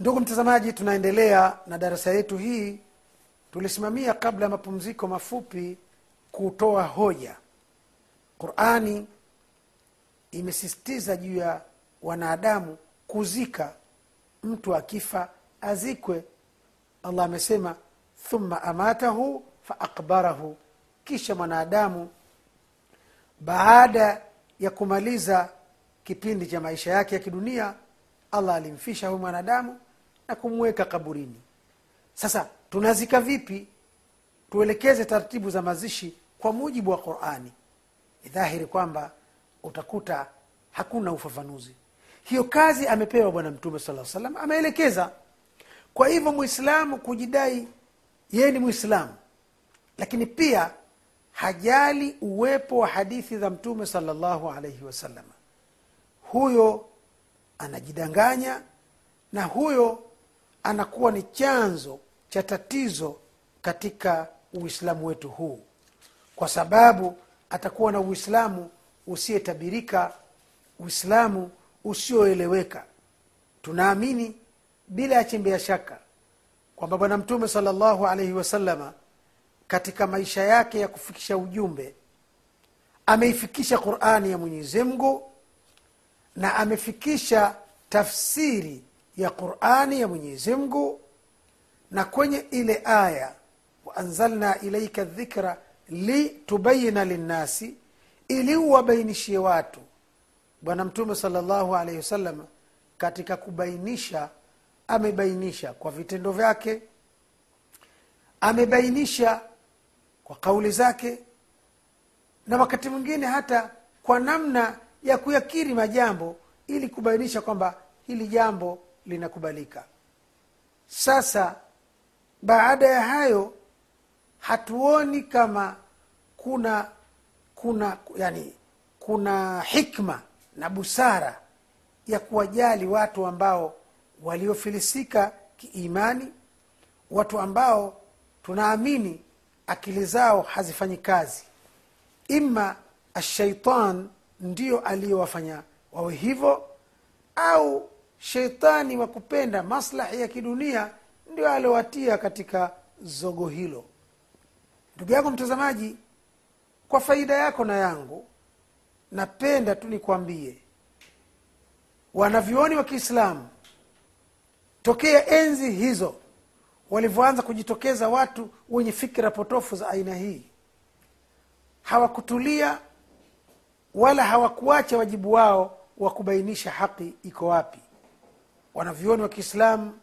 ndugu mtazamaji tunaendelea na darasa yetu hii. Tulisimamia kabla ya mapumziko mafupi kutoa hoja. Qurani imesisitiza juu ya wanadamu kuzika. Mtu akifa azikwe. Allah amesema thumma amatahu faakbarahu kisha mwanadamu baada ya kumaliza kipindi cha maisha yake ya kidunia allah alimfisha huyu mwanadamu na kumweka kaburini. Sasa tunazika vipi? Tuelekeze taratibu za mazishi kwa mujibu wa qurani. Ni dhahiri kwamba utakuta hakuna ufafanuzi. Hiyo kazi amepewa bwana mtume sala salam ameelekeza. Kwa hivyo mwislamu kujidai yeye ni mwislamu lakini pia hajali uwepo wa hadithi za mtume salllahu alaihi wasalama huyo anajidanganya na huyo anakuwa ni chanzo cha tatizo katika uislamu wetu huu kwa sababu atakuwa na uislamu usiyetabirika uislamu usioeleweka. Tunaamini bila ya chembe ya shaka kwamba bwana mtume salllahu alaihi wasalama katika maisha yake ya kufikisha ujumbe ameifikisha qurani ya mwenyezi mungu na amefikisha tafsiri ya qurani ya mwenyezi mungu na kwenye ile aya waanzalna ilaika dhikra litubayina linnasi ili uwabainishie watu. Bwana mtume salllahu alaihi wasallam katika kubainisha amebainisha kwa vitendo vyake amebainisha kwa kauli zake na wakati mwingine hata kwa namna ya kuyakiri majambo ili kubainisha kwamba hili jambo linakubalika. Sasa baada ya hayo hatuoni kama kuna kuna yani kuna hikma na busara ya kuwajali watu ambao waliofilisika kiimani watu ambao tunaamini akili zao hazifanyi kazi. Ima ashaitan ndio aliyowafanya wawe hivyo au sheitani wa kupenda maslahi ya kidunia ndio aliowatia katika zogo hilo. Ndugu yangu mtazamaji kwa faida yako na yangu napenda tu nikwambie wanavyuoni wa kiislamu tokea enzi hizo walivyoanza kujitokeza watu wenye fikira potofu za aina hii hawakutulia wala hawakuacha wajibu wao wa kubainisha haki iko wapi wanavyuoni wa kiislamu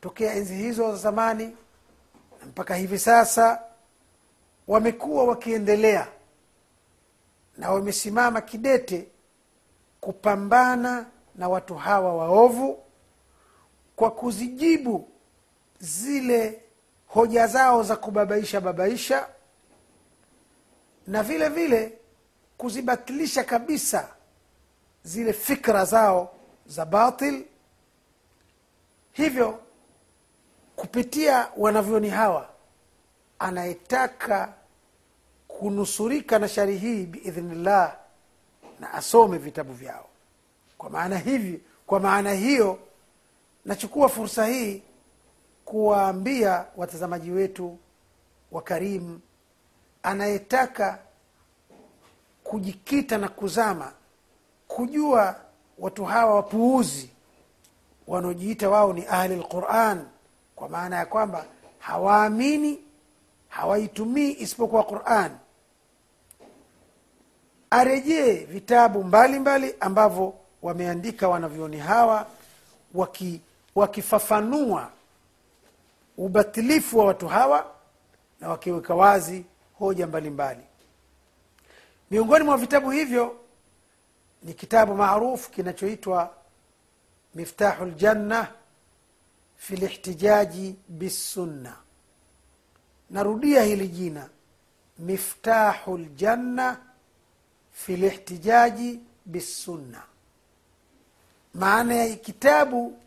tokea enzi hizo za zamani mpaka hivi sasa wamekuwa wakiendelea na wamesimama kidete kupambana na watu hawa waovu kwa kuzijibu zile hoja zao za kubabaisha babaisha na vile vile kuzibatilisha kabisa zile fikra zao za batil hivyo kupitia wanavyoni hawa anayetaka kunusurika na shari hii biidhnillah na asome vitabu vyao. Kwa maana hivi kwa maana hiyo nachukua fursa hii kuwaambia watazamaji wetu wa karimu anayetaka kujikita na kuzama kujua watu hawa wapuuzi wanaojiita wao ni ahli lquran kwa maana ya kwamba hawaamini hawaitumii isipokuwa quran arejee vitabu mbalimbali mbali ambavyo wameandika wanavyoni hawa waki, wakifafanua ubatilifu wa watu hawa na wakiweka wazi hoja mbalimbali mbali. miongoni mwa vitabu hivyo ni kitabu maarufu kinachoitwa miftahu ljanna fi lihtijaji bissunna narudia hili jina miftahu ljanna fi lihtijaji bissunna maana ya kitabu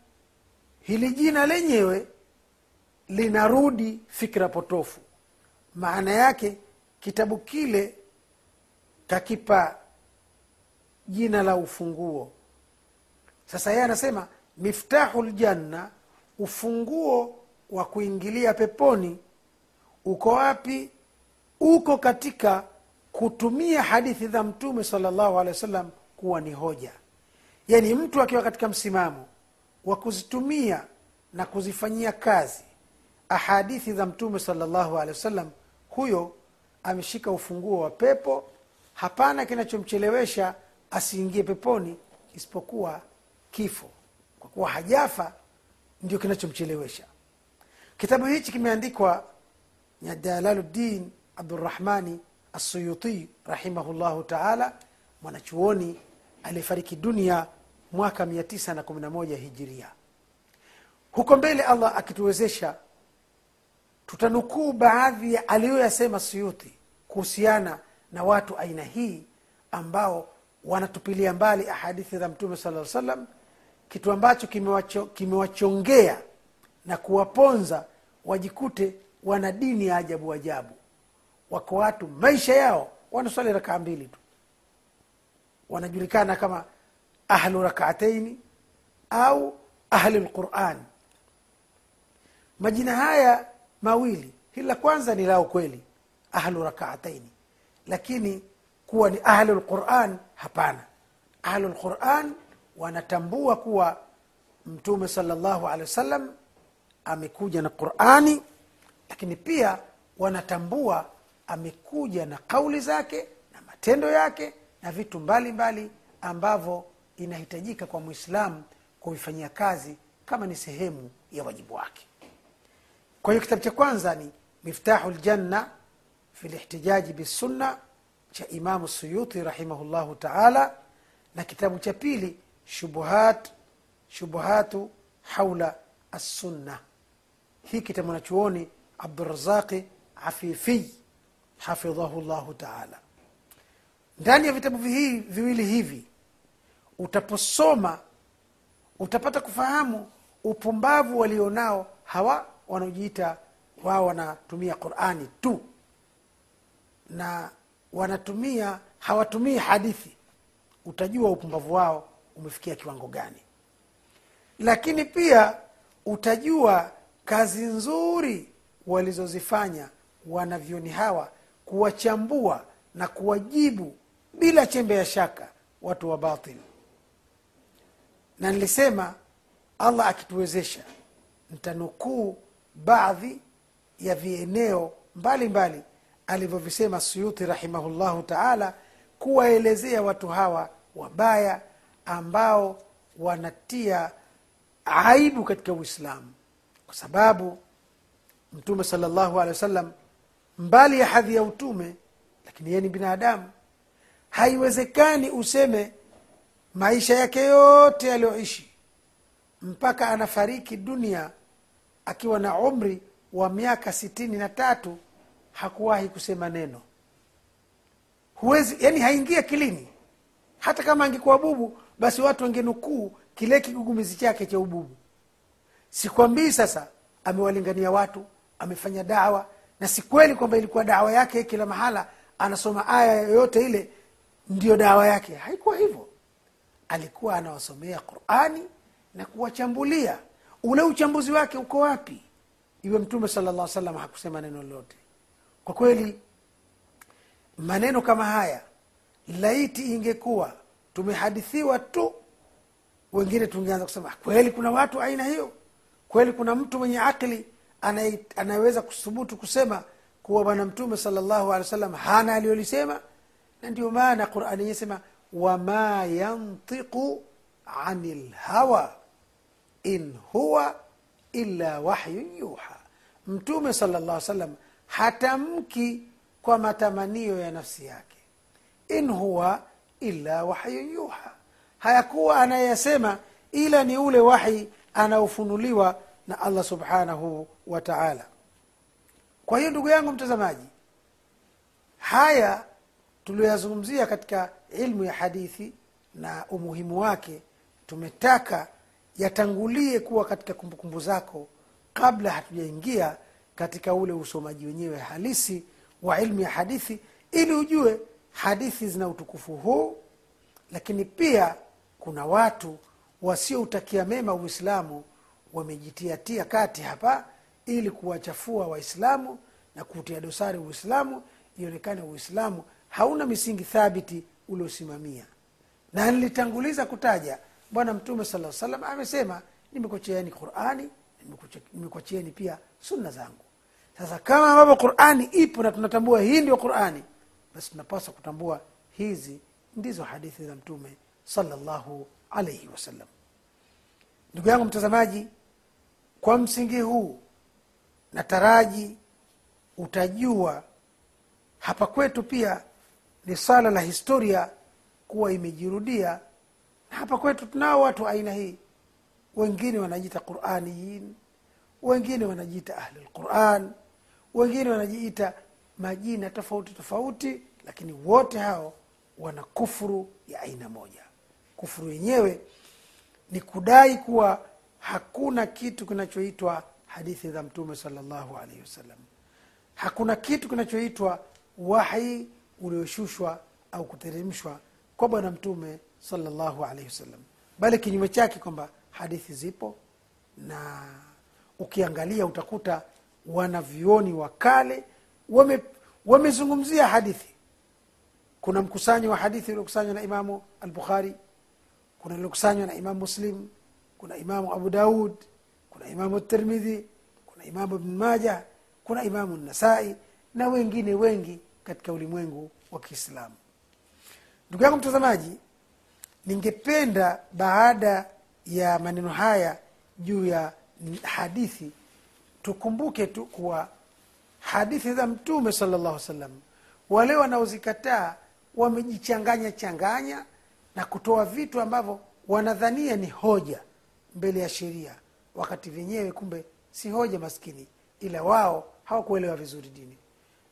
hili jina lenyewe linarudi fikra potofu maana yake kitabu kile kakipa jina la ufunguo sasa yeye anasema miftahu ljanna ufunguo wa kuingilia peponi uko wapi? Uko katika kutumia hadithi za mtume salllahu alehi wa sallam kuwa ni hoja. Yaani mtu akiwa katika msimamo wa kuzitumia na kuzifanyia kazi ahadithi za mtume salllahu alehi wa sallam huyo ameshika ufunguo wa pepo. Hapana kinachomchelewesha asiingie peponi isipokuwa kifo. Kwa kuwa hajafa ndio kinachomchelewesha. Kitabu hichi kimeandikwa na jalaluddin abdurahmani assuyuti rahimahullahu taala mwanachuoni aliyefariki dunia mwaka 911 hijiria. Huko mbele allah akituwezesha tutanukuu baadhi ya aliyoyasema suyuti kuhusiana na watu aina hii ambao wanatupilia mbali ahadithi za mtume sala salam kitu ambacho kimewacho- kimewachongea na kuwaponza wajikute wana dini ya ajabu ajabu. Wako watu maisha yao wanaswali rakaa mbili tu. Wanajulikana kama ahlu rakaataini au ahli lquran. Majina haya mawili hili la kwanza ni lao kweli ahlu rakaataini. Lakini kuwa ni ahlu lquran hapana. Ahlu lquran wanatambua kuwa mtume salllahu alehi wasallam amekuja na qurani lakini pia wanatambua amekuja na kauli zake na matendo yake na vitu mbalimbali mbali ambavyo inahitajika kwa mwislamu kuvifanyia kazi kama ni sehemu ya wajibu wake. Kwa hiyo kitabu cha kwanza ni miftahu ljanna fi lihtijaji bisunna cha imamu suyuti rahimahullahu taala na kitabu cha pili shubuhat shubuhatu haula assunna hiki cha mwanachuoni abdurazaqi afifi hafidhahu llahu taala. Ndani ya vitabu vihi- viwili hivi utaposoma utapata kufahamu upumbavu walionao hawa wanaojiita wao wanatumia qurani tu. Na wanatumia hawatumii hadithi. Utajua upumbavu wao umefikia kiwango gani. Lakini pia utajua kazi nzuri walizozifanya wanavyoni hawa kuwachambua na kuwajibu bila chembe ya shaka watu wa batil. Na nilisema allah akituwezesha ntanukuu baadhi ya vieneo mbalimbali alivyovisema suyuti rahimahullahu taala kuwaelezea watu hawa wabaya ambao wanatia aibu katika uislamu. Kwa sababu mtume salllahu alehi wa sallam mbali ya hadhi ya utume lakini yeye ni binadamu haiwezekani useme maisha yake yote yaliyoishi mpaka anafariki dunia akiwa na umri wa miaka sitini na tatu hakuwahi kusema neno. Huwezi yani haingia kilini hata kama angekuwa bubu basi watu wangenukuu kile kigugumizi chake cha ububu. Sikwambii sasa amewalingania watu amefanya dawa na si kweli kwamba ilikuwa dawa yake kila mahala anasoma aya yoyote ile ndiyo dawa yake. Haikuwa hivyo. Alikuwa anawasomea qurani na kuwachambulia. Ule uchambuzi wake uko wapi? Iwe mtume sala llah salam hakusema neno lolote. Kwa kweli maneno kama haya laiti ingekuwa tumehadithiwa tu wengine tungeanza kusema kweli kuna watu aina hiyo? Kweli kuna mtu mwenye akli anaye- anayeweza kuthubutu kusema kuwa bwana mtume salllahu alehi wa sallam hana aliyolisema? Na ndio maana qurani yenyewe sema wama yantiqu ani lhawa in huwa illa wahyun yuha. Mtume salllah salam hatamki kwa matamanio ya nafsi yake. In huwa illa wahyun yuha. Hayakuwa anayesema ila ni ule wahi anaofunuliwa na allah subhanahu wa taala. Kwa hiyo ndugu yangu mtazamaji haya tulioyazungumzia katika ilmu ya hadithi na umuhimu wake tumetaka yatangulie kuwa katika kumbukumbu zako kabla hatujaingia katika ule usomaji wenyewe halisi wa ilmu ya hadithi ili ujue hadithi zina utukufu huu lakini pia kuna watu wasioutakia mema uislamu wamejitiatia kati hapa ili kuwachafua waislamu na kuutia dosari uislamu ionekane uislamu hauna misingi thabiti uliosimamia. Na nilitanguliza kutaja bwana mtume sala salam amesema nimekuachieni qurani nimekuachieni pia sunna zangu. Sasa kama ambavyo qurani ipo na tunatambua hii ndio qurani basi tunapaswa kutambua hizi ndizo hadithi za mtume salallahu alaihi wasallam. Ndugu yangu mtazamaji kwa msingi huu nataraji utajua hapa kwetu pia ni swala la historia kuwa imejirudia. Na hapa kwetu tunao watu aina hii. Wengine wanajiita quraniyin wengine wanajiita ahlulquran wengine wanajiita majina tofauti tofauti lakini wote hao wana kufuru ya aina moja. Kufuru yenyewe ni kudai kuwa hakuna kitu kinachoitwa hadithi za mtume salllahu alaihi wasallam. Hakuna kitu kinachoitwa wahi ulioshushwa au kuteremshwa kwa bwana mtume salllahu alaihi wasallam. Bali kinyume chake kwamba hadithi zipo na ukiangalia utakuta wanavyuoni wa kale wame wamezungumzia hadithi. Kuna mkusanyo wa hadithi uliokusanywa na imamu albukhari kuna uliokusanywa na imamu muslim kuna imamu abu daud kuna imamu tirmidhi kuna imamu ibn maja kuna imamu nasai na wengine wengi katika ulimwengu wa kiislamu. Ndugu yangu mtazamaji ningependa baada ya maneno haya juu ya hadithi tukumbuke tu kuwa hadithi za mtume sala llahu salam wale wanaozikataa wamejichanganya changanya na kutoa vitu ambavyo wanadhania ni hoja mbele ya sheria. Wakati vyenyewe kumbe si hoja maskini ila wao hawakuelewa vizuri dini.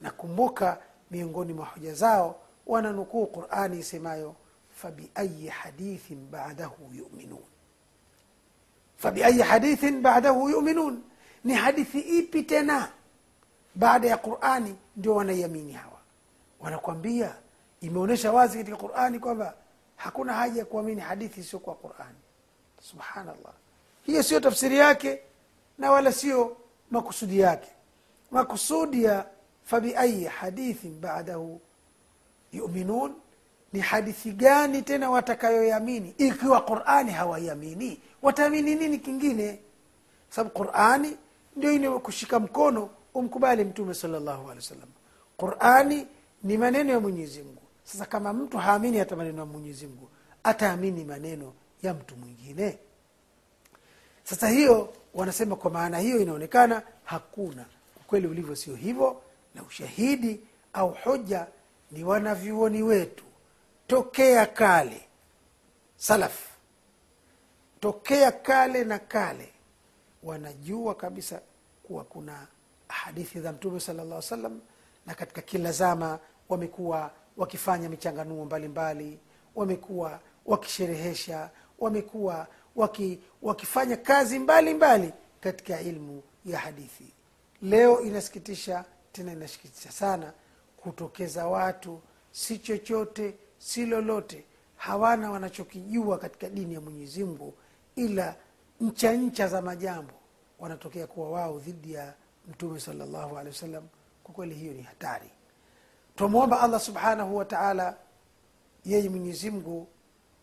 Nakumbuka miongoni mwa hoja zao wananukuu qurani isemayo fabiayi hadithin badahu yuminun. Fabiayi hadithin badahu yuminun. Ni hadithi ipi tena baada ya qurani ndio wanaiamini hawa. Wanakwambia imeonyesha wazi katika qurani kwamba hakuna haja ya kuamini hadithi isiyokuwa qurani. Subhanallah. Hiyo sio tafsiri yake na wala sio makusudi yake. Makusudi ya fabiayi hadithin badahu yuminun ni hadithi gani tena watakayoyamini ikiwa qurani hawaiamini wataamini nini kingine? Sababu qurani ndio ine kushika mkono umkubali mtume salllahu alehi wa sallam qurani ni maneno ya mwenyezi mungu. Sasa kama mtu haamini hata maneno ya mwenyezi mungu ataamini maneno ya mtu mwingine? Sasa hiyo wanasema kwa maana hiyo inaonekana hakuna. Ukweli ulivyo sio hivyo na ushahidi au hoja ni wanavyuoni wetu. Tokea kale salaf tokea kale na kale wanajua kabisa kuwa kuna hadithi za mtume sala llah salam na katika kila zama wamekuwa wakifanya michanganuo mbalimbali wamekuwa wakisherehesha wamekuwa waki, wakifanya kazi mbalimbali mbali katika ilmu ya hadithi. Leo inasikitisha tena inasikitisha sana kutokeza watu si chochote si lolote hawana wanachokijua katika dini ya mwenyezi mungu ila ncha ncha za majambo wanatokea kuwa wao dhidi ya mtume salllahu alehi wasallam kwa kweli hiyo ni hatari. Twamwomba allah subhanahu wa taala yeye mwenyezi mungu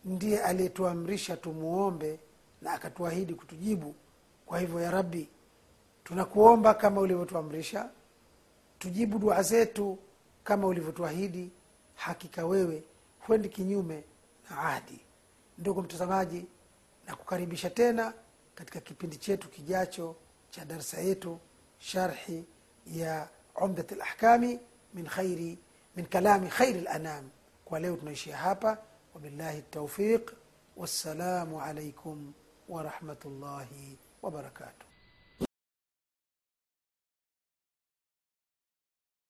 ndiye aliyetuamrisha tumuombe na akatuahidi kutujibu. Kwa hivyo ya rabbi tunakuomba kama ulivyotuamrisha tujibu dua zetu kama ulivyotuahidi. Hakika wewe huendi kinyume na ahdi ndugu mtazamaji na kukaribisha tena katika kipindi chetu kijacho cha darsa yetu شرح يا عمدة الأحكام من خير من كلام خير الأنام. وليو تنشي هابا. وبالله التوفيق. والسلام عليكم ورحمة الله وبركاته.